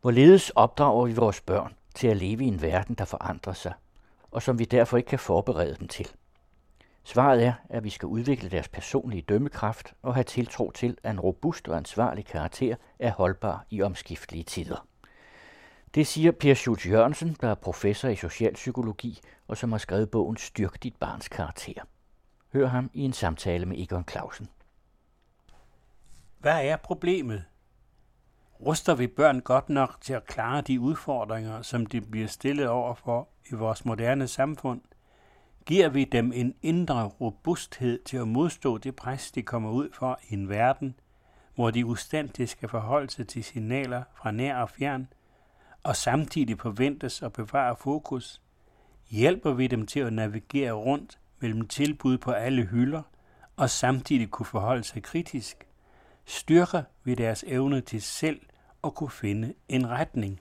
Hvorledes opdrager vi vores børn til at leve i en verden, der forandrer sig, og som vi derfor ikke kan forberede dem til? Svaret er, at vi skal udvikle deres personlige dømmekraft og have tiltro til, at en robust og ansvarlig karakter er holdbar i omskiftelige tider. Det siger Per Schultz Jørgensen, der er professor i socialpsykologi og som har skrevet bogen Styrk dit barns karakter. Hør ham i en samtale med Egon Clausen. Hvad er problemet? Ruster vi børn godt nok til at klare de udfordringer, som de bliver stillet over for i vores moderne samfund? Giver vi dem en indre robusthed til at modstå det pres, de kommer ud for i en verden, hvor de ustandigt skal forholde sig til signaler fra nær og fjern, og samtidig forventes at bevare fokus? Hjælper vi dem til at navigere rundt mellem tilbud på alle hylder, og samtidig kunne forholde sig kritisk? Styrker vi deres evne til selv at kunne finde en retning?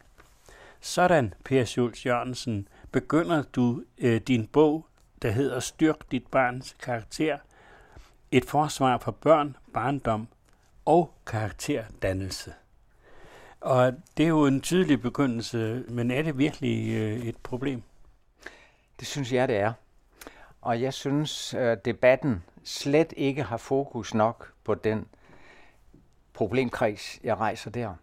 Sådan, Per Schultz Jørgensen, begynder du øh, din bog der hedder Styrk dit barns karakter. Et forsvar for børn, barndom og karakterdannelse. Og det er jo en tydelig begyndelse, men er det virkelig øh, et problem? Det synes jeg, det er. Og jeg synes, øh, debatten slet ikke har fokus nok på den problemkreds, jeg rejser der.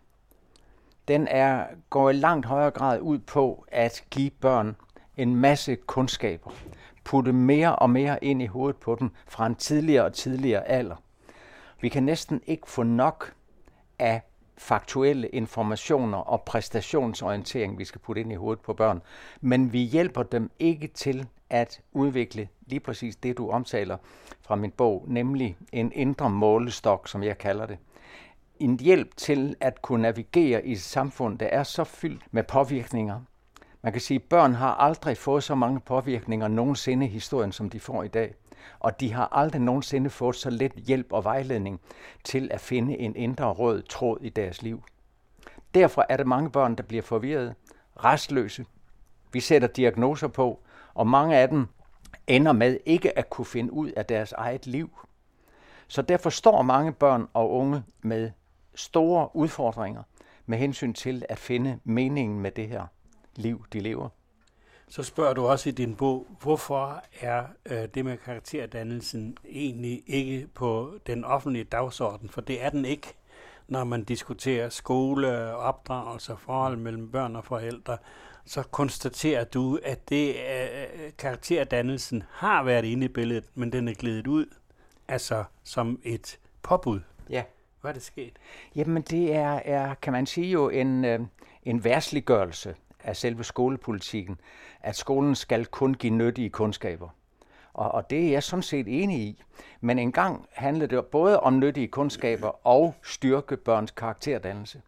Den er, går i langt højere grad ud på at give børn en masse kundskaber putte mere og mere ind i hovedet på dem fra en tidligere og tidligere alder. Vi kan næsten ikke få nok af faktuelle informationer og præstationsorientering, vi skal putte ind i hovedet på børn. Men vi hjælper dem ikke til at udvikle lige præcis det, du omtaler fra min bog, nemlig en indre målestok, som jeg kalder det. En hjælp til at kunne navigere i et samfund, der er så fyldt med påvirkninger, man kan sige, at børn har aldrig fået så mange påvirkninger nogensinde i historien, som de får i dag. Og de har aldrig nogensinde fået så let hjælp og vejledning til at finde en indre rød tråd i deres liv. Derfor er der mange børn, der bliver forvirret, restløse. Vi sætter diagnoser på, og mange af dem ender med ikke at kunne finde ud af deres eget liv. Så derfor står mange børn og unge med store udfordringer med hensyn til at finde meningen med det her liv, de lever. Så spørger du også i din bog, hvorfor er øh, det med karakterdannelsen egentlig ikke på den offentlige dagsorden? For det er den ikke, når man diskuterer skole, opdragelse forhold mellem børn og forældre. Så konstaterer du, at det øh, karakterdannelsen har været inde i billedet, men den er glædet ud, altså som et påbud. Ja. Hvad er det sket? Jamen det er, er kan man sige jo, en, øh, en værsliggørelse af selve skolepolitikken, at skolen skal kun give nyttige kundskaber. Og, og det er jeg sådan set enig i. Men engang handlede det både om nyttige kundskaber og styrke børns karakterdannelse.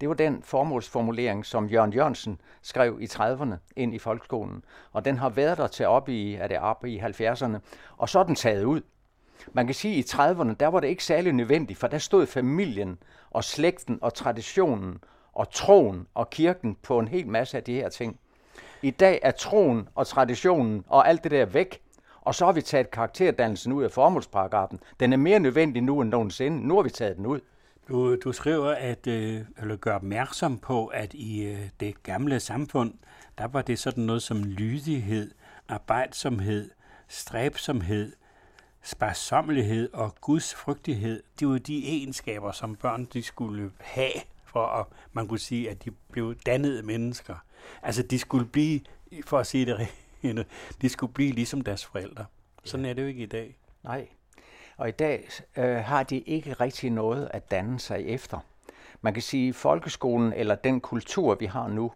Det var den formålsformulering, som Jørgen Jørgensen skrev i 30'erne ind i folkeskolen. Og den har været der til op i, er det op i 70'erne. Og så er den taget ud. Man kan sige, at i 30'erne, der var det ikke særlig nødvendigt, for der stod familien og slægten og traditionen og troen og kirken på en hel masse af de her ting. I dag er troen og traditionen og alt det der væk, og så har vi taget karakterdannelsen ud af formålsparagrafen. Den er mere nødvendig nu end nogensinde. Nu har vi taget den ud. Du, du skriver, at øh, eller gør opmærksom på, at i øh, det gamle samfund, der var det sådan noget som lydighed, arbejdsomhed, stræbsomhed, sparsommelighed og Guds frygtighed. Det var de egenskaber, som børn de skulle have for at man kunne sige, at de blev dannede mennesker. Altså de skulle blive, for at sige det rent, de skulle blive ligesom deres forældre. Sådan ja. er det jo ikke i dag. Nej, og i dag øh, har de ikke rigtig noget at danne sig efter. Man kan sige, at folkeskolen eller den kultur, vi har nu,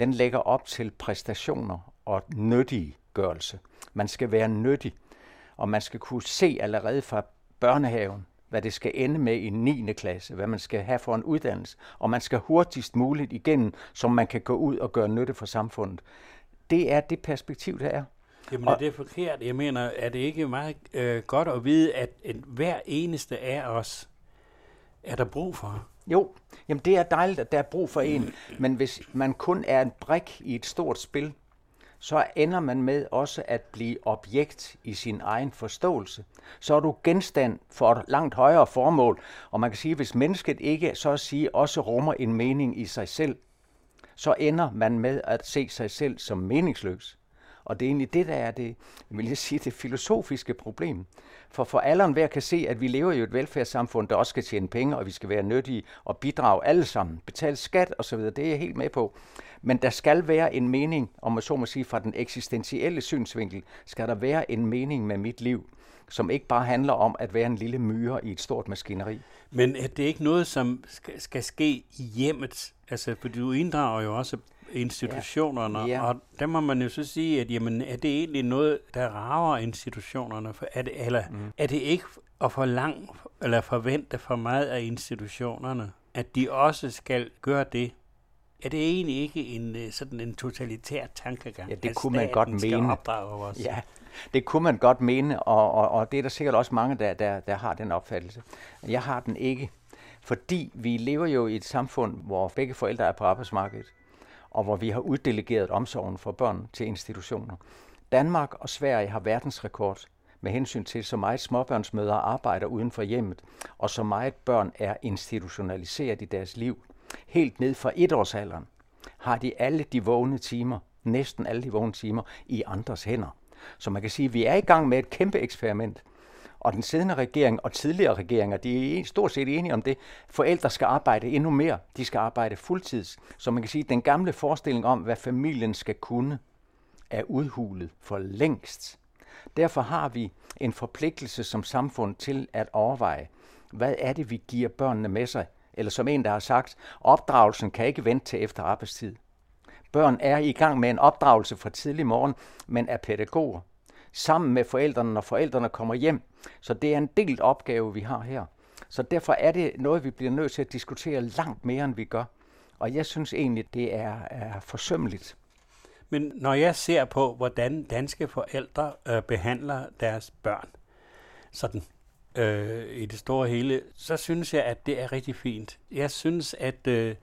den lægger op til præstationer og nyttiggørelse. Man skal være nyttig, og man skal kunne se allerede fra børnehaven, hvad det skal ende med i 9. klasse, hvad man skal have for en uddannelse, og man skal hurtigst muligt igennem, så man kan gå ud og gøre nytte for samfundet. Det er det perspektiv, der er. Jamen er det forkert? Jeg mener, er det ikke meget øh, godt at vide, at en, hver eneste af os er der brug for? Jo, jamen det er dejligt, at der er brug for en, men hvis man kun er en brik i et stort spil, så ender man med også at blive objekt i sin egen forståelse. Så er du genstand for et langt højere formål, og man kan sige, at hvis mennesket ikke så at sige også rummer en mening i sig selv, så ender man med at se sig selv som meningsløs. Og det er egentlig det, der er det, vil jeg sige, det filosofiske problem. For for alderen hver kan se, at vi lever i et velfærdssamfund, der også skal tjene penge, og vi skal være nyttige og bidrage alle sammen, betale skat osv., det er jeg helt med på. Men der skal være en mening, om man så må sige, fra den eksistentielle synsvinkel, skal der være en mening med mit liv, som ikke bare handler om at være en lille myre i et stort maskineri. Men øh, er det ikke noget, som skal, skal ske i hjemmet? Altså, for du inddrager jo også institutionerne, ja. Ja. og der må man jo så sige, at jamen, er det egentlig noget, der rager institutionerne? For er, det, eller mm. er det ikke at forlange eller forvente for meget af institutionerne, at de også skal gøre det? Er det egentlig ikke en øh, sådan en totalitær tankegang? Ja, det kunne man godt mene. Os? Ja, det kunne man godt mene, og, og, og det er der sikkert også mange, der, der, der har den opfattelse. Jeg har den ikke, fordi vi lever jo i et samfund, hvor begge forældre er på arbejdsmarkedet og hvor vi har uddelegeret omsorgen for børn til institutioner. Danmark og Sverige har verdensrekord med hensyn til, så meget småbørnsmødre arbejder uden for hjemmet, og så meget børn er institutionaliseret i deres liv. Helt ned fra etårsalderen har de alle de vågne timer, næsten alle de vågne timer, i andres hænder. Så man kan sige, at vi er i gang med et kæmpe eksperiment. Og den siddende regering og tidligere regeringer, de er stort set enige om det. Forældre skal arbejde endnu mere. De skal arbejde fuldtids. Så man kan sige, at den gamle forestilling om, hvad familien skal kunne, er udhulet for længst. Derfor har vi en forpligtelse som samfund til at overveje, hvad er det, vi giver børnene med sig? Eller som en, der har sagt, opdragelsen kan ikke vente til efter arbejdstid. Børn er i gang med en opdragelse fra tidlig morgen, men er pædagoger sammen med forældrene, når forældrene kommer hjem. Så det er en delt opgave, vi har her. Så derfor er det noget, vi bliver nødt til at diskutere langt mere, end vi gør. Og jeg synes egentlig, det er, er forsømmeligt. Men når jeg ser på, hvordan danske forældre øh, behandler deres børn, sådan øh, i det store hele, så synes jeg, at det er rigtig fint. Jeg synes, at øh,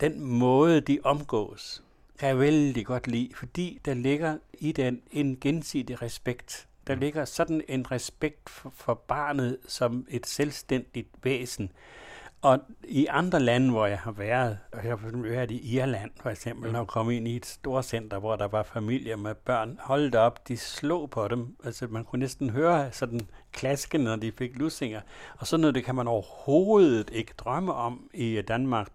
den måde, de omgås, kan jeg vældig godt lide, fordi der ligger i den en gensidig respekt. Der mm. ligger sådan en respekt for, for barnet som et selvstændigt væsen. Og i andre lande, hvor jeg har været, og jeg har været i Irland for eksempel, mm. og kommet ind i et stort center, hvor der var familier med børn, holdt op, de slog på dem. Altså man kunne næsten høre sådan klasken, når de fik lussinger. Og sådan noget, det kan man overhovedet ikke drømme om i Danmark.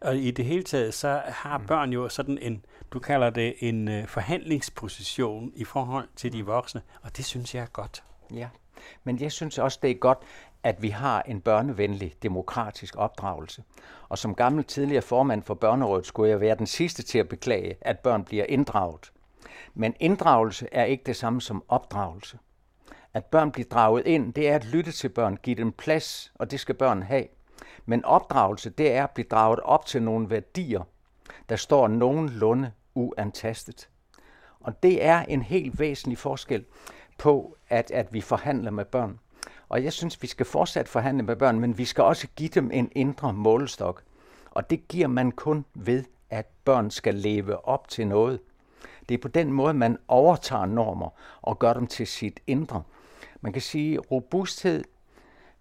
Og i det hele taget, så har mm. børn jo sådan en, du kalder det en uh, forhandlingsposition i forhold til de voksne, og det synes jeg er godt. Ja, men jeg synes også, det er godt, at vi har en børnevenlig demokratisk opdragelse. Og som gammel tidligere formand for Børnerådet skulle jeg være den sidste til at beklage, at børn bliver inddraget. Men inddragelse er ikke det samme som opdragelse. At børn bliver draget ind, det er at lytte til børn, give dem plads, og det skal børn have. Men opdragelse, det er at blive draget op til nogle værdier, der står nogenlunde uantastet. Og det er en helt væsentlig forskel på, at, at vi forhandler med børn. Og jeg synes, vi skal fortsat forhandle med børn, men vi skal også give dem en indre målestok. Og det giver man kun ved, at børn skal leve op til noget. Det er på den måde, man overtager normer og gør dem til sit indre. Man kan sige, robusthed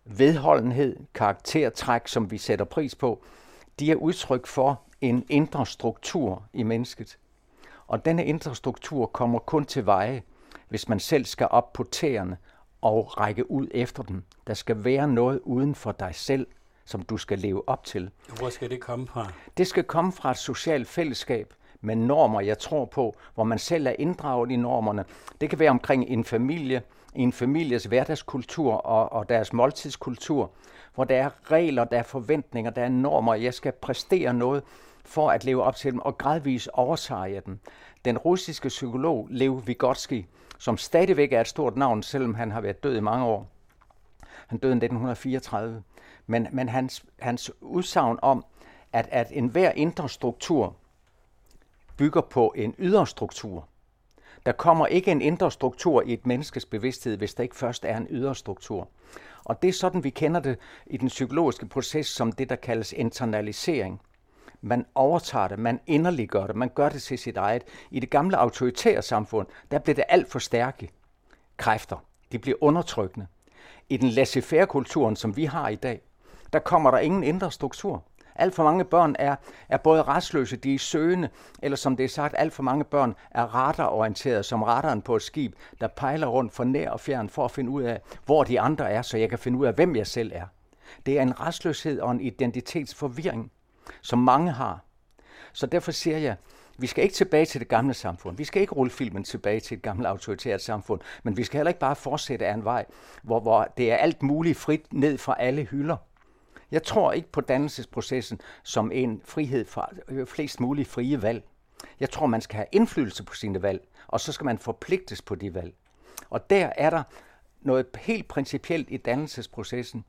vedholdenhed, karaktertræk, som vi sætter pris på, de er udtryk for en indre struktur i mennesket. Og denne indre struktur kommer kun til veje, hvis man selv skal op på tæerne og række ud efter dem. Der skal være noget uden for dig selv, som du skal leve op til. Hvor skal det komme fra? Det skal komme fra et socialt fællesskab med normer, jeg tror på, hvor man selv er inddraget i normerne. Det kan være omkring en familie, en families hverdagskultur og, og deres måltidskultur, hvor der er regler, der er forventninger, der er normer, jeg skal præstere noget for at leve op til dem, og gradvist overtager jeg dem. Den russiske psykolog Lev Vygotsky, som stadigvæk er et stort navn, selvom han har været død i mange år, han døde i 1934, men, men hans, hans udsagn om, at, at enhver indre struktur bygger på en ydre struktur, der kommer ikke en indre struktur i et menneskes bevidsthed, hvis der ikke først er en ydre struktur. Og det er sådan, vi kender det i den psykologiske proces som det, der kaldes internalisering. Man overtager det, man inderliggør det, man gør det til sit eget. I det gamle autoritære samfund, der blev det alt for stærke kræfter. De bliver undertrykkende. I den laissez-faire-kulturen, som vi har i dag, der kommer der ingen indre struktur. Alt for mange børn er, er både restløse, de er søgende, eller som det er sagt, alt for mange børn er radarorienterede, som radaren på et skib, der pejler rundt for nær og fjern for at finde ud af, hvor de andre er, så jeg kan finde ud af, hvem jeg selv er. Det er en restløshed og en identitetsforvirring, som mange har. Så derfor siger jeg, vi skal ikke tilbage til det gamle samfund. Vi skal ikke rulle filmen tilbage til et gammelt autoritært samfund, men vi skal heller ikke bare fortsætte af en vej, hvor, hvor det er alt muligt frit ned fra alle hylder. Jeg tror ikke på dannelsesprocessen som en frihed for øh, flest mulige frie valg. Jeg tror, man skal have indflydelse på sine valg, og så skal man forpligtes på de valg. Og der er der noget helt principielt i dannelsesprocessen,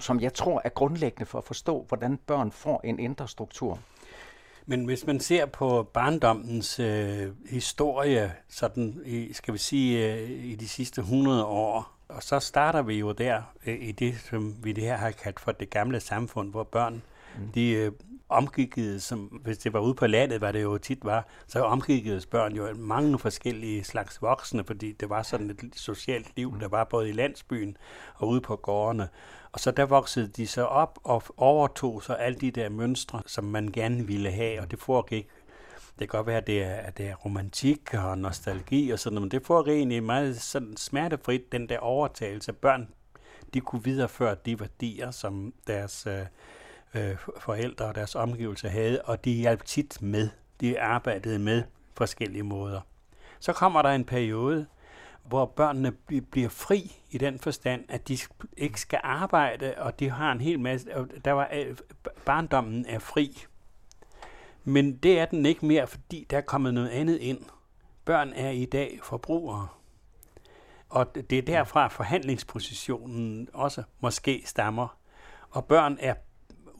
som jeg tror er grundlæggende for at forstå, hvordan børn får en indre struktur. Men hvis man ser på barndommens øh, historie, sådan i, skal vi sige, øh, i de sidste 100 år, og så starter vi jo der øh, i det, som vi det her har kaldt for det gamle samfund, hvor børn mm. de øh, omgikkedes, som hvis det var ude på landet, hvad det jo tit var, så omgikkedes børn jo mange forskellige slags voksne, fordi det var sådan et socialt liv, der var både i landsbyen og ude på gårdene. Og så der voksede de så op og overtog så alle de der mønstre, som man gerne ville have, og det foregik det kan godt være, at det er, at det er romantik og nostalgi og sådan noget, men det får egentlig meget sådan smertefrit, den der overtagelse. Børn, de kunne videreføre de værdier, som deres øh, øh, forældre og deres omgivelser havde, og de hjalp tit med. De arbejdede med forskellige måder. Så kommer der en periode, hvor børnene bliver fri i den forstand, at de ikke skal arbejde, og de har en hel masse... Der var, øh, barndommen er fri. Men det er den ikke mere, fordi der er kommet noget andet ind. Børn er i dag forbrugere. Og det er derfra forhandlingspositionen også måske stammer. Og børn er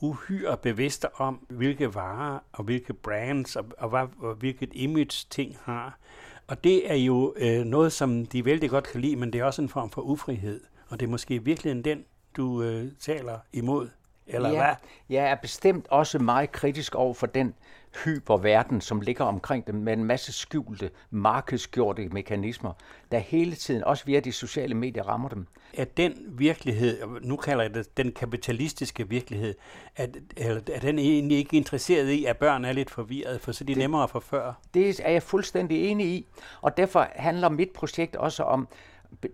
uhyre bevidste om, hvilke varer og hvilke brands og, og, hvad, og hvilket image ting har. Og det er jo øh, noget, som de vældig godt kan lide, men det er også en form for ufrihed. Og det er måske virkelig den, du øh, taler imod, eller ja, hvad? Jeg er bestemt også meget kritisk over for den hyperverden, som ligger omkring dem med en masse skjulte, markedsgjorte mekanismer, der hele tiden, også via de sociale medier, rammer dem. Er den virkelighed, nu kalder jeg det den kapitalistiske virkelighed, at, er den egentlig ikke interesseret i, at børn er lidt forvirret, for så er de det, nemmere at forføre? Det er jeg fuldstændig enig i, og derfor handler mit projekt også om,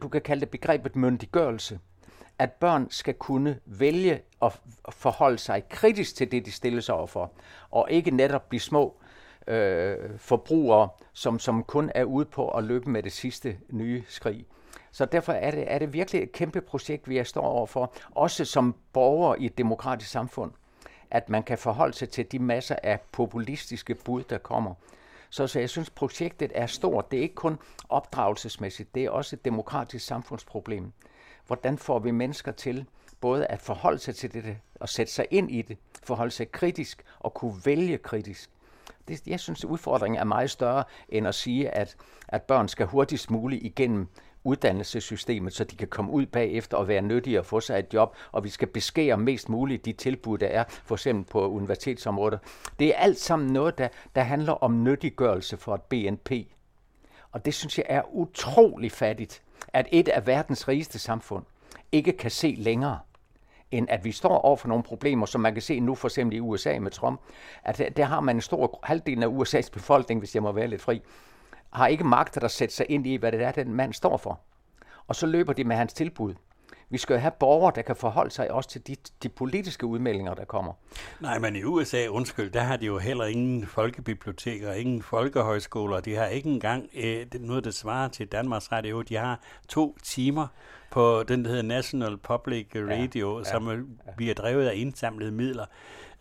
du kan kalde det begrebet myndiggørelse at børn skal kunne vælge at forholde sig kritisk til det, de stiller sig overfor, og ikke netop blive små øh, forbrugere, som, som kun er ude på at løbe med det sidste nye skrig. Så derfor er det, er det virkelig et kæmpe projekt, vi er står overfor, også som borgere i et demokratisk samfund, at man kan forholde sig til de masser af populistiske bud, der kommer. Så, så jeg synes, projektet er stort. Det er ikke kun opdragelsesmæssigt, det er også et demokratisk samfundsproblem hvordan får vi mennesker til både at forholde sig til det og sætte sig ind i det, forholde sig kritisk og kunne vælge kritisk. Det, jeg synes, at udfordringen er meget større end at sige, at, at børn skal hurtigst muligt igennem uddannelsessystemet, så de kan komme ud bagefter og være nyttige og få sig et job, og vi skal beskære mest muligt de tilbud, der er, for eksempel på universitetsområdet. Det er alt sammen noget, der, der handler om nyttiggørelse for et BNP. Og det synes jeg er utrolig fattigt at et af verdens rigeste samfund ikke kan se længere, end at vi står over for nogle problemer, som man kan se nu for eksempel i USA med Trump, at der har man en stor halvdel af USA's befolkning, hvis jeg må være lidt fri, har ikke magt at sætte sig ind i, hvad det er, den mand står for. Og så løber de med hans tilbud. Vi skal jo have borgere, der kan forholde sig også til de, de politiske udmeldinger, der kommer. Nej, men i USA, undskyld, der har de jo heller ingen folkebiblioteker, ingen folkehøjskoler. De har ikke engang øh, noget, der svarer til Danmarks Radio. De har to timer på den, der hedder National Public Radio, ja, ja, som ja. bliver drevet af indsamlede midler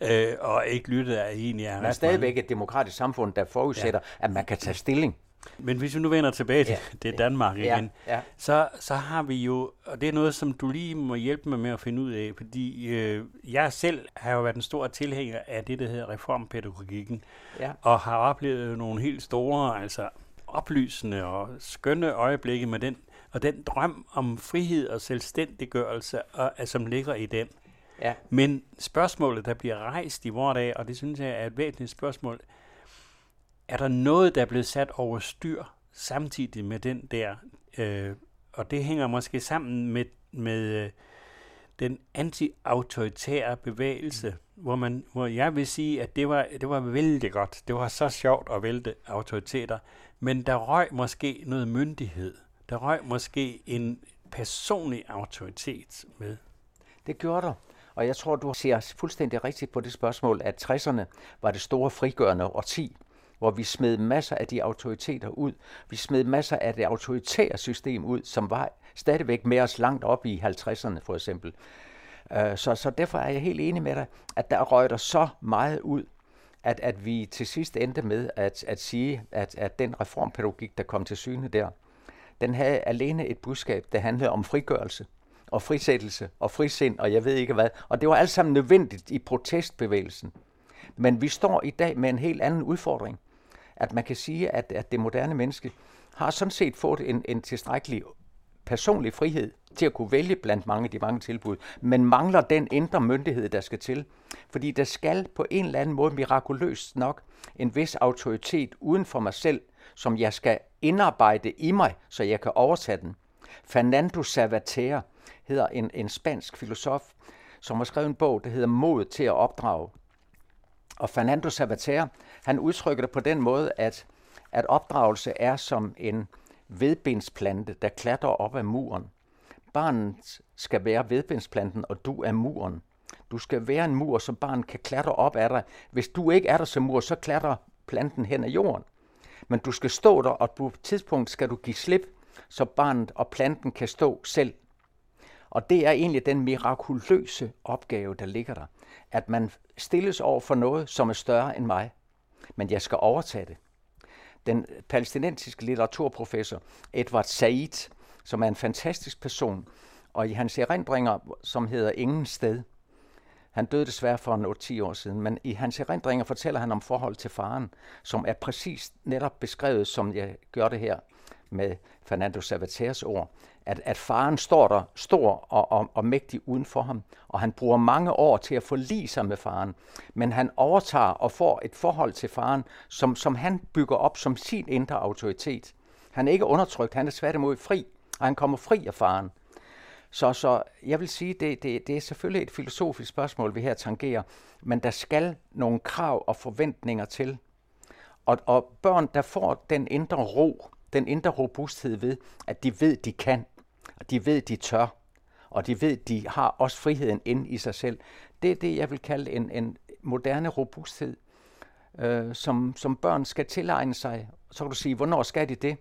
øh, og ikke lyttet af egentlig af Men stadigvæk et demokratisk samfund, der forudsætter, ja. at man kan tage stilling. Men hvis vi nu vender tilbage til, ja. til Danmark igen, ja. Ja. Så, så har vi jo, og det er noget, som du lige må hjælpe mig med at finde ud af, fordi øh, jeg selv har jo været en stor tilhænger af det, der hedder reformpædagogikken, ja. og har oplevet nogle helt store, altså oplysende og skønne øjeblikke med den, og den drøm om frihed og selvstændiggørelse, og, som ligger i den. Ja. Men spørgsmålet, der bliver rejst i vores dag, og det synes jeg er et væsentligt spørgsmål, er der noget, der er blevet sat over styr samtidig med den der, øh, og det hænger måske sammen med, med øh, den anti-autoritære bevægelse, hvor, man, hvor jeg vil sige, at det var, det var vældig godt. Det var så sjovt at vælte autoriteter. Men der røg måske noget myndighed. Der røg måske en personlig autoritet med. Det gjorde der. Og jeg tror, du ser fuldstændig rigtigt på det spørgsmål, at 60'erne var det store frigørende årti, hvor vi smed masser af de autoriteter ud. Vi smed masser af det autoritære system ud, som var stadigvæk med os langt op i 50'erne for eksempel. Øh, så, så derfor er jeg helt enig med dig, at der røg der så meget ud, at, at vi til sidst endte med at, at sige, at, at den reformpædagogik, der kom til syne der, den havde alene et budskab, der handlede om frigørelse og frisættelse og frisind og jeg ved ikke hvad. Og det var alt sammen nødvendigt i protestbevægelsen. Men vi står i dag med en helt anden udfordring. At man kan sige, at, at det moderne menneske har sådan set fået en, en tilstrækkelig personlig frihed til at kunne vælge blandt mange af de mange tilbud, men mangler den indre myndighed, der skal til. Fordi der skal på en eller anden måde mirakuløst nok en vis autoritet uden for mig selv, som jeg skal indarbejde i mig, så jeg kan oversætte den. Fernando Savater hedder en, en spansk filosof, som har skrevet en bog, der hedder Mod til at opdrage. Og Fernando Savater, han udtrykker det på den måde, at, at opdragelse er som en vedbindsplante, der klatrer op ad muren. Barnet skal være vedbindsplanten, og du er muren. Du skal være en mur, så barnet kan klatre op ad dig. Hvis du ikke er der som mur, så klatrer planten hen ad jorden. Men du skal stå der, og på et tidspunkt skal du give slip, så barnet og planten kan stå selv. Og det er egentlig den mirakuløse opgave, der ligger der. At man stilles over for noget, som er større end mig. Men jeg skal overtage det. Den palæstinensiske litteraturprofessor Edward Said, som er en fantastisk person, og i hans erindringer, som hedder Ingen sted, han døde desværre for en 8-10 år siden, men i hans erindringer fortæller han om forhold til faren, som er præcis netop beskrevet, som jeg gør det her med Fernando Savaters ord, at, at faren står der stor og, og, og mægtig uden for ham, og han bruger mange år til at forlige sig med faren, men han overtager og får et forhold til faren, som, som han bygger op som sin indre autoritet. Han er ikke undertrykt, han er tværtimod fri, og han kommer fri af faren. Så, så jeg vil sige, det, det, det er selvfølgelig et filosofisk spørgsmål, vi her tangerer, men der skal nogle krav og forventninger til. Og, og børn, der får den indre ro, den indre robusthed ved, at de ved, de kan, og de ved, de tør, og de ved, de har også friheden ind i sig selv. Det er det, jeg vil kalde en, en moderne robusthed, øh, som, som børn skal tilegne sig. Så kan du sige, hvornår skal de det?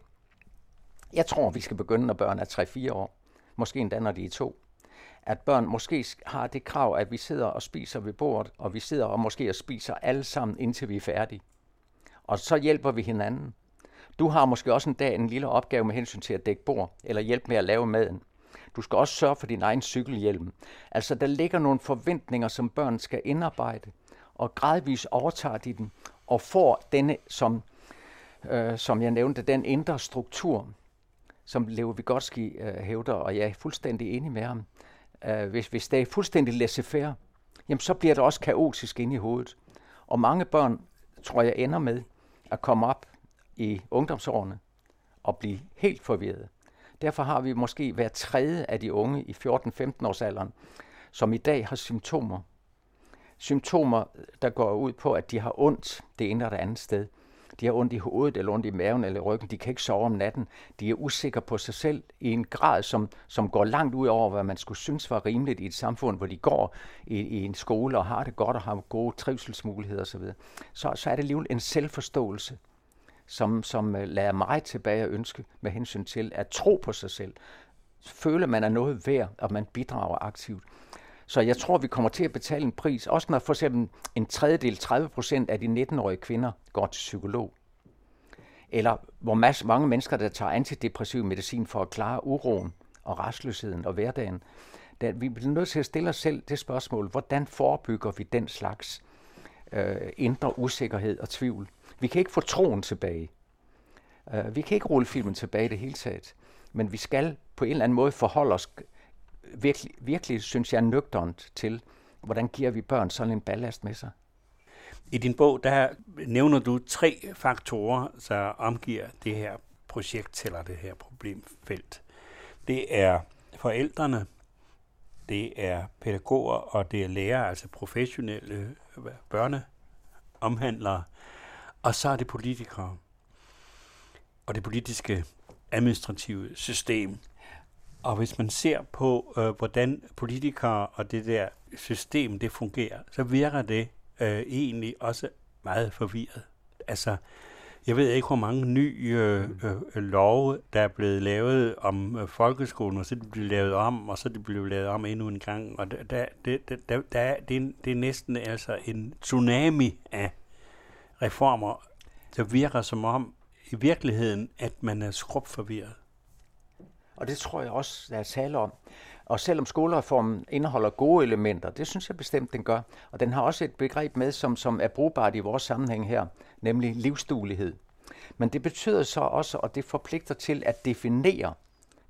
Jeg tror, vi skal begynde, når børn er 3-4 år måske endda når de er 2 At børn måske har det krav, at vi sidder og spiser ved bordet, og vi sidder og måske og spiser alle sammen, indtil vi er færdige. Og så hjælper vi hinanden. Du har måske også en dag en lille opgave med hensyn til at dække bord, eller hjælpe med at lave maden. Du skal også sørge for din egen cykelhjelm. Altså, der ligger nogle forventninger, som børn skal indarbejde, og gradvist overtager de den, og får denne, som, øh, som jeg nævnte, den indre struktur, som Leo Vygotsky øh, hævder, og jeg er fuldstændig enig med ham. Øh, hvis, hvis det er fuldstændig laissez-faire, jamen så bliver det også kaotisk inde i hovedet. Og mange børn, tror jeg, ender med at komme op i ungdomsårene og blive helt forvirret. Derfor har vi måske hver tredje af de unge i 14-15 års alderen, som i dag har symptomer. Symptomer, der går ud på, at de har ondt det ene eller det andet sted de har ondt i hovedet, eller ondt i maven, eller i ryggen, de kan ikke sove om natten, de er usikre på sig selv i en grad, som, som går langt ud over, hvad man skulle synes var rimeligt i et samfund, hvor de går i, i en skole og har det godt og har gode trivselsmuligheder osv. Så, så er det alligevel en selvforståelse, som, som øh, lader mig tilbage at ønske med hensyn til at tro på sig selv. Føle, man er noget værd, og man bidrager aktivt. Så jeg tror, vi kommer til at betale en pris, også når for eksempel en tredjedel, 30 procent af de 19-årige kvinder går til psykolog. Eller hvor masse, mange mennesker, der tager antidepressiv medicin for at klare uroen og restløsheden og hverdagen. Da vi bliver nødt til at stille os selv det spørgsmål, hvordan forebygger vi den slags øh, indre usikkerhed og tvivl? Vi kan ikke få troen tilbage. Øh, vi kan ikke rulle filmen tilbage i det hele taget. Men vi skal på en eller anden måde forholde os virkelig, virkelig synes jeg, nøgternt til, hvordan giver vi børn sådan en ballast med sig. I din bog, der nævner du tre faktorer, der omgiver det her projekt eller det her problemfelt. Det er forældrene, det er pædagoger, og det er lærere, altså professionelle øh, børneomhandlere, og så er det politikere og det politiske administrative system. Og hvis man ser på, øh, hvordan politikere og det der system, det fungerer, så virker det øh, egentlig også meget forvirret. Altså, jeg ved ikke, hvor mange nye øh, øh, love, der er blevet lavet om øh, folkeskolen, og så er de blevet lavet om, og så er de blevet lavet om endnu en gang. Og der, der, der, der, der, det, er, det er næsten altså en tsunami af reformer, der virker som om i virkeligheden, at man er skrubforvirret. Og det tror jeg også, der er tale om. Og selvom skolereformen indeholder gode elementer, det synes jeg bestemt, den gør. Og den har også et begreb med, som, som er brugbart i vores sammenhæng her, nemlig livsduelighed. Men det betyder så også, og det forpligter til at definere,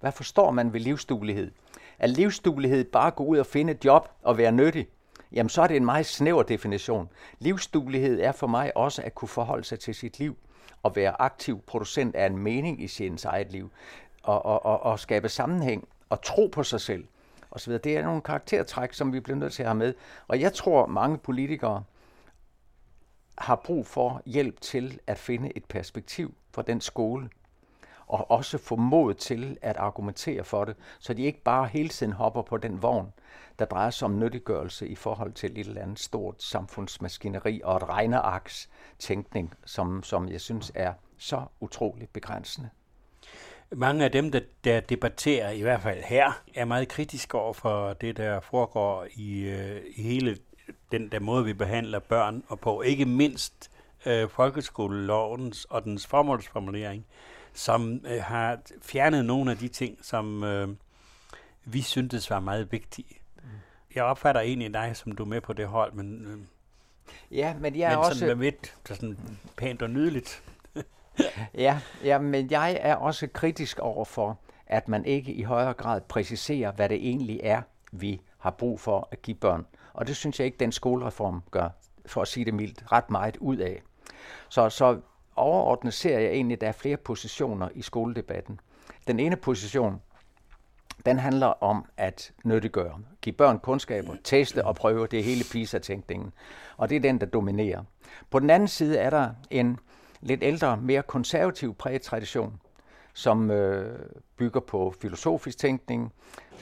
hvad forstår man ved livsduelighed? Er livsduelighed bare at gå ud og finde et job og være nyttig? Jamen så er det en meget snæver definition. Livsduelighed er for mig også at kunne forholde sig til sit liv og være aktiv producent af en mening i sin eget liv og, og, og, og skabe sammenhæng og tro på sig selv og så videre. Det er nogle karaktertræk, som vi bliver nødt til at have med. Og jeg tror, mange politikere har brug for hjælp til at finde et perspektiv for den skole, og også få mod til at argumentere for det, så de ikke bare hele tiden hopper på den vogn, der drejer sig om nyttiggørelse i forhold til et eller andet stort samfundsmaskineri og et regnearks tænkning, som, som jeg synes er så utroligt begrænsende. Mange af dem, der, der debatterer, i hvert fald her, er meget kritiske over for det, der foregår i, øh, i hele den der måde, vi behandler børn og på. Ikke mindst øh, folkeskolelovens og dens formålsformulering, som øh, har fjernet nogle af de ting, som øh, vi syntes var meget vigtige. Mm. Jeg opfatter egentlig dig, som du er med på det hold, men... Øh, ja, men jeg er men også... Sådan, med sådan pænt og nydeligt ja, ja, men jeg er også kritisk over for, at man ikke i højere grad præciserer, hvad det egentlig er, vi har brug for at give børn. Og det synes jeg ikke, den skolereform gør, for at sige det mildt, ret meget ud af. Så, så overordnet ser jeg egentlig, at der er flere positioner i skoledebatten. Den ene position, den handler om at nyttiggøre, give børn kundskaber, teste og prøve, det er hele PISA-tænkningen. Og det er den, der dominerer. På den anden side er der en lidt ældre, mere konservativ præget tradition, som øh, bygger på filosofisk tænkning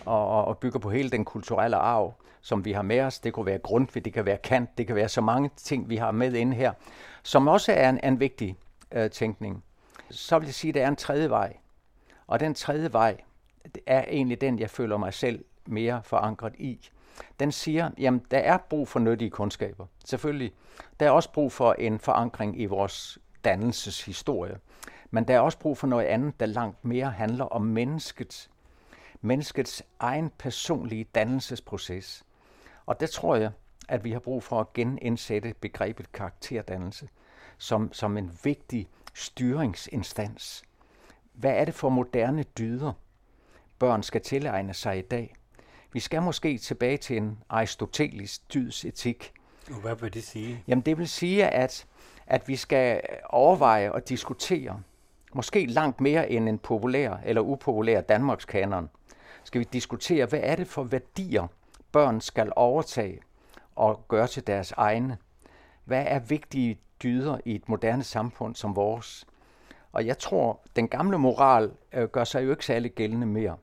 og, og bygger på hele den kulturelle arv, som vi har med os. Det kunne være Grundtvig, det kan være Kant, det kan være så mange ting, vi har med inde her, som også er en, en vigtig Øh, tænkning. Så vil jeg sige, at der er en tredje vej. Og den tredje vej er egentlig den, jeg føler mig selv mere forankret i. Den siger, jamen der er brug for nyttige kundskaber. Selvfølgelig. Der er også brug for en forankring i vores dannelseshistorie. Men der er også brug for noget andet, der langt mere handler om menneskets, menneskets egen personlige dannelsesproces. Og der tror jeg, at vi har brug for at genindsætte begrebet karakterdannelse som, som en vigtig styringsinstans. Hvad er det for moderne dyder, børn skal tilegne sig i dag? Vi skal måske tilbage til en aristotelisk dydsetik. Hvad vil det sige? Jamen det vil sige, at at vi skal overveje og diskutere, måske langt mere end en populær eller upopulær Danmarks kanon, skal vi diskutere, hvad er det for værdier, børn skal overtage og gøre til deres egne. Hvad er vigtige dyder i et moderne samfund som vores? Og jeg tror, den gamle moral øh, gør sig jo ikke særlig gældende mere.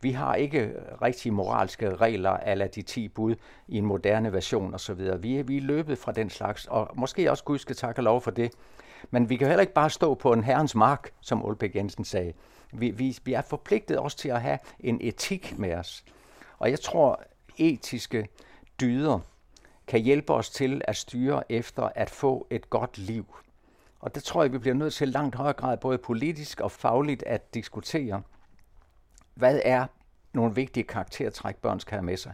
Vi har ikke rigtige moralske regler eller de 10 bud i en moderne version osv. Vi, er, vi er løbet fra den slags, og måske også Gud skal takke lov for det. Men vi kan heller ikke bare stå på en herrens mark, som Olbæk Jensen sagde. Vi, vi, vi er forpligtet også til at have en etik med os. Og jeg tror, etiske dyder kan hjælpe os til at styre efter at få et godt liv. Og det tror jeg, vi bliver nødt til langt højere grad, både politisk og fagligt, at diskutere hvad er nogle vigtige karaktertræk, børn skal have med sig.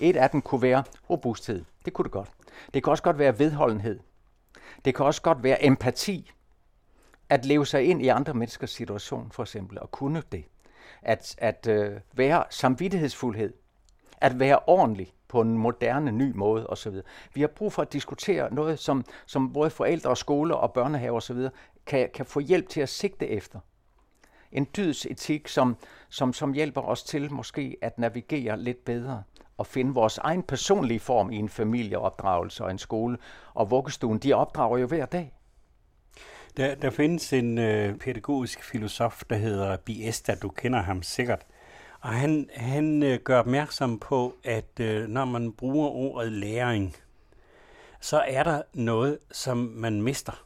Et af dem kunne være robusthed. Det kunne det godt. Det kan også godt være vedholdenhed. Det kan også godt være empati. At leve sig ind i andre menneskers situation, for eksempel, og kunne det. At, at øh, være samvittighedsfuldhed. At være ordentlig på en moderne, ny måde osv. Vi har brug for at diskutere noget, som, som både forældre og skoler og børnehaver osv. Kan, kan få hjælp til at sigte efter. en dydsetik, som, som, som hjælper os til måske at navigere lidt bedre og finde vores egen personlige form i en familieopdragelse og en skole. Og vuggestuen, de opdrager jo hver dag. Der, der findes en øh, pædagogisk filosof, der hedder Biesta, du kender ham sikkert. Og han, han øh, gør opmærksom på, at øh, når man bruger ordet læring, så er der noget, som man mister.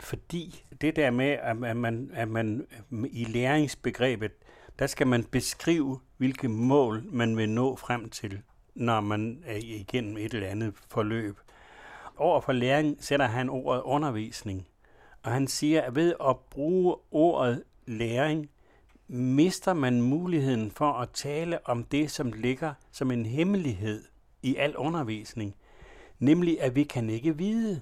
Fordi det der med, at man, at man i læringsbegrebet, der skal man beskrive, hvilke mål man vil nå frem til, når man er igennem et eller andet forløb. Over for læring sætter han ordet undervisning. Og han siger, at ved at bruge ordet læring, mister man muligheden for at tale om det, som ligger som en hemmelighed i al undervisning. Nemlig, at vi kan ikke vide,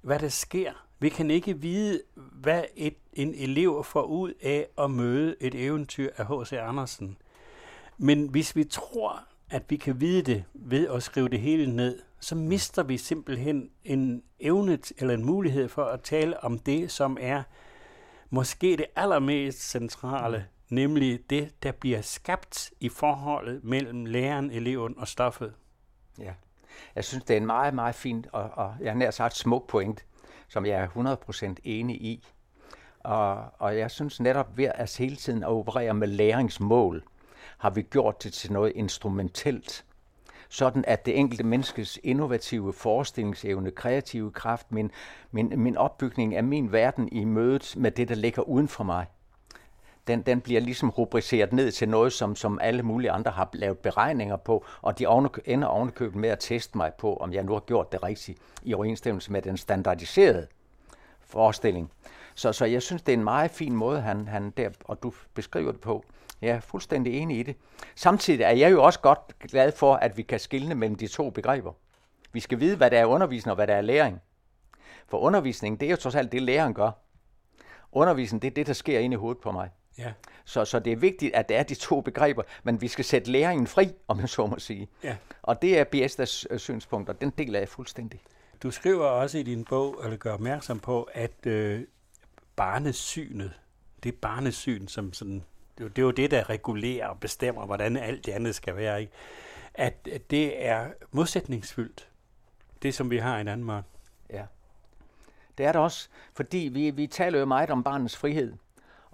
hvad der sker. Vi kan ikke vide, hvad et, en elev får ud af at møde et eventyr af H.C. Andersen. Men hvis vi tror, at vi kan vide det ved at skrive det hele ned, så mister vi simpelthen en evne eller en mulighed for at tale om det, som er måske det allermest centrale, nemlig det, der bliver skabt i forholdet mellem læreren, eleven og stoffet. Ja, jeg synes, det er en meget, meget fint og, og jeg har nær sagt smuk point, som jeg er 100% enig i. Og, og jeg synes netop ved at hele tiden at operere med læringsmål, har vi gjort det til noget instrumentelt sådan at det enkelte menneskes innovative forestillingsevne, kreative kraft, min, min, min opbygning af min verden i mødet med det, der ligger uden for mig, den, den bliver ligesom rubriceret ned til noget, som, som alle mulige andre har lavet beregninger på, og de ender ovenikøbet med at teste mig på, om jeg nu har gjort det rigtigt i overensstemmelse med den standardiserede forestilling. Så, så jeg synes, det er en meget fin måde, han, han der, og du beskriver det på. Jeg er fuldstændig enig i det. Samtidig er jeg jo også godt glad for, at vi kan skille mellem de to begreber. Vi skal vide, hvad der er undervisning og hvad der er læring. For undervisning, det er jo trods alt det, læreren gør. Undervisning, det er det, der sker inde i hovedet på mig. Ja. Så, så det er vigtigt, at der er de to begreber, men vi skal sætte læringen fri, om jeg så må sige. Ja. Og det er Biestas øh, synspunkt, og den deler jeg fuldstændig. Du skriver også i din bog, eller gør opmærksom på, at øh, barnesynet, det barnesyn, som sådan det er jo det, der regulerer og bestemmer, hvordan alt det andet skal være. Ikke? At, at det er modsætningsfyldt, det som vi har i Danmark. Ja, det er det også, fordi vi, vi taler jo meget om barnets frihed.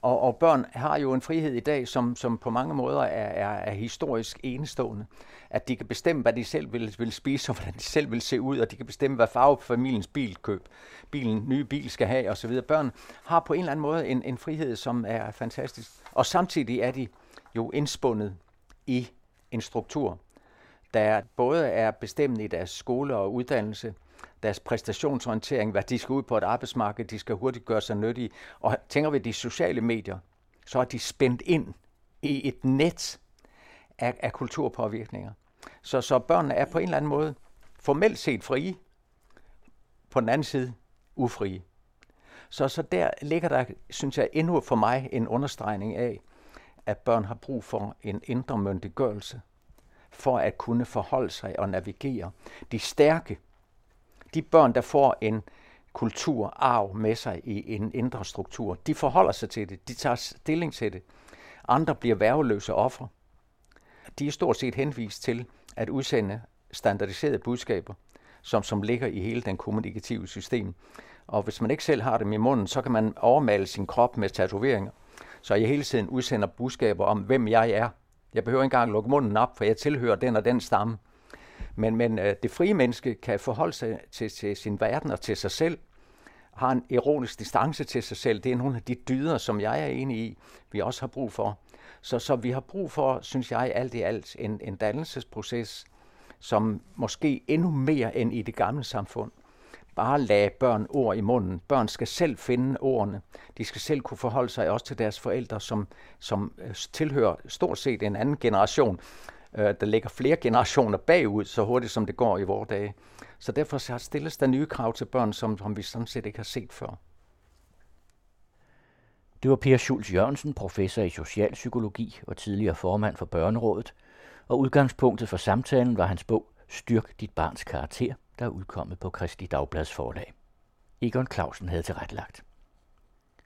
Og, og børn har jo en frihed i dag, som, som på mange måder er, er, er historisk enestående. At de kan bestemme, hvad de selv vil, vil spise, og hvordan de selv vil se ud, og de kan bestemme, hvad farve familiens bilkøb, bilen, nye bil skal have osv. Børn har på en eller anden måde en, en frihed, som er fantastisk. Og samtidig er de jo indspundet i en struktur, der både er bestemmende i deres skole og uddannelse, deres præstationsorientering, hvad de skal ud på et arbejdsmarked, de skal hurtigt gøre sig nyttige. Og tænker vi de sociale medier, så er de spændt ind i et net af, af kulturpåvirkninger. Så, så børnene er på en eller anden måde formelt set frie, på den anden side ufrie. Så, så der ligger der, synes jeg, endnu for mig en understregning af, at børn har brug for en indre myndiggørelse for at kunne forholde sig og navigere. De stærke, de børn, der får en kulturarv med sig i en indre struktur, de forholder sig til det, de tager stilling til det. Andre bliver værveløse ofre. De er stort set henvist til at udsende standardiserede budskaber, som, som ligger i hele den kommunikative system. Og hvis man ikke selv har dem i munden, så kan man overmale sin krop med tatoveringer. Så jeg hele tiden udsender budskaber om, hvem jeg er. Jeg behøver ikke engang lukke munden op, for jeg tilhører den og den stamme. Men, men øh, det frie menneske kan forholde sig til, til sin verden og til sig selv, har en ironisk distance til sig selv. Det er nogle af de dyder, som jeg er enig i, vi også har brug for. Så, så vi har brug for, synes jeg, alt i alt en, en dannelsesproces, som måske endnu mere end i det gamle samfund bare lade børn ord i munden. Børn skal selv finde ordene. De skal selv kunne forholde sig også til deres forældre, som, som øh, tilhører stort set en anden generation, øh, der ligger flere generationer bagud, så hurtigt som det går i vores dage. Så derfor stilles der nye krav til børn, som, som vi sådan set ikke har set før. Det var Per Schulz Jørgensen, professor i socialpsykologi og tidligere formand for Børnerådet, og udgangspunktet for samtalen var hans bog Styrk dit barns karakter, der er udkommet på Kristi Dagblads forlag. Egon Clausen havde tilrettelagt.